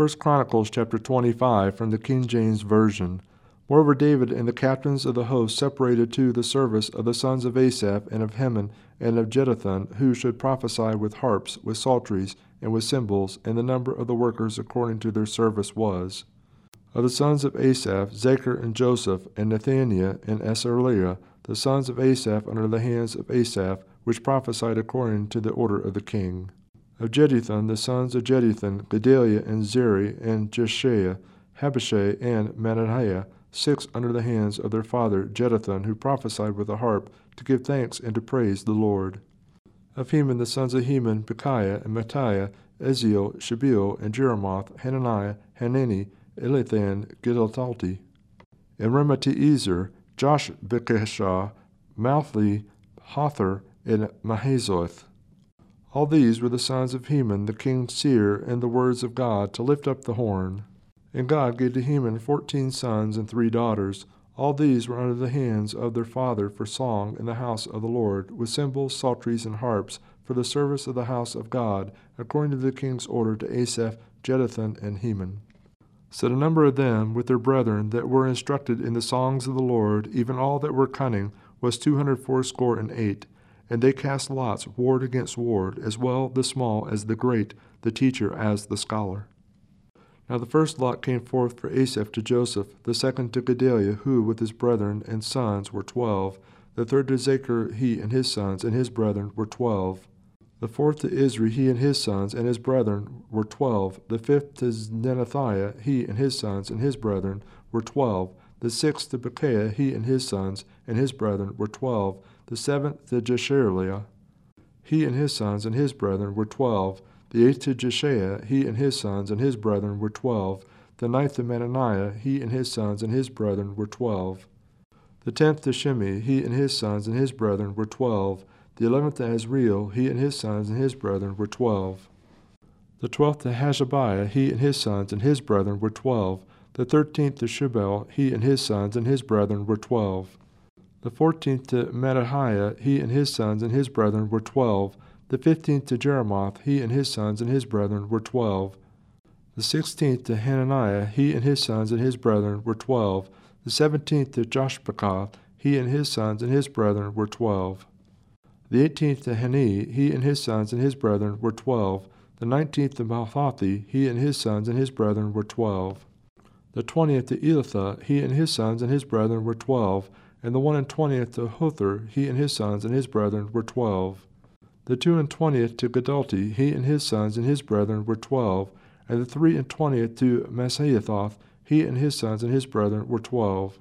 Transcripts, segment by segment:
1 Chronicles chapter 25 from the King James Version. Moreover, David and the captains of the host separated to the service of the sons of Asaph and of Heman and of Jeduthun, who should prophesy with harps, with psalteries, and with cymbals, and the number of the workers according to their service was. Of the sons of Asaph, Zaccur and Joseph, and Nethaniah and Asarelah, the sons of Asaph under the hands of Asaph, which prophesied according to the order of the king. Of Jeduthun, the sons of Jeduthun, Gedaliah and Zeri and Jeshaiah, Habishai and Mattaniah, six under the hands of their father Jeduthun, who prophesied with a harp, to give thanks and to praise the Lord. Of Heman, the sons of Heman, Bukkiah and Mattiah, Uzziel, Shebuel, and Jerimoth, Hananiah, Hanani, Eliathah, Gidaltalti, and Romamtiezer, Josh Bekeshah, Mallothi, Hothir, and Mahazioth. All these were the sons of Heman the king's seer, and the words of God to lift up the horn. And God gave to Heman fourteen sons and three daughters. All these were under the hands of their father for song in the house of the Lord, with cymbals, psalteries, and harps, for the service of the house of God, according to the king's order to Asaph, Jeduthun, and Heman. So the number of them with their brethren that were instructed in the songs of the Lord, even all that were cunning, was two hundred fourscore and eight. And they cast lots, ward against ward, as well the small as the great, the teacher as the scholar. Now the first lot came forth for Asaph to Joseph, the second to Gedaliah, who with his brethren and sons were twelve, the third to Zaccur, he and his sons and his brethren were twelve the fourth to Izri, he and his sons and his brethren were twelve. The fifth to Nethaniah, he and his sons and his brethren were twelve. The sixth to Bukkiah, he and his sons and his brethren were twelve. The seventh to Jesharelah, he and his sons and his brethren were twelve. The eighth to Jeshaiah, he and his sons and his brethren were twelve. The ninth to Mattaniah, he and his sons and his brethren were twelve. The tenth to Shimei, he and his sons and his brethren were twelve. The eleventh to Azareel, he and his sons and his brethren were twelve. The twelfth to Hashabiah, he and his sons and his brethren were twelve. The thirteenth to Shubael, he and his sons and his brethren were twelve. The fourteenth to Mattithiah, he and his sons and his brethren were twelve. The fifteenth to Jeremoth, he and his sons and his brethren were twelve. The sixteenth to Hananiah, he and his sons and his brethren were twelve. The seventeenth to Joshbekoth, he and his sons and his brethren were twelve. The eighteenth to Heni, he and his sons and his brethren were twelve. The nineteenth to Mallothi, he and his sons and his brethren were twelve. The twentieth to Eliathah, he and his sons and his brethren were twelve. And the one and twentieth to Hothir, he and his sons and his brethren were twelve. The two and twentieth to Giddalti, he and his sons and his brethren were twelve. And the three and twentieth to Mahazioth, he and his sons and his brethren were twelve.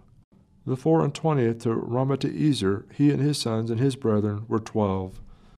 The four and twentieth to Romamtiezer, he and his sons and his brethren were twelve.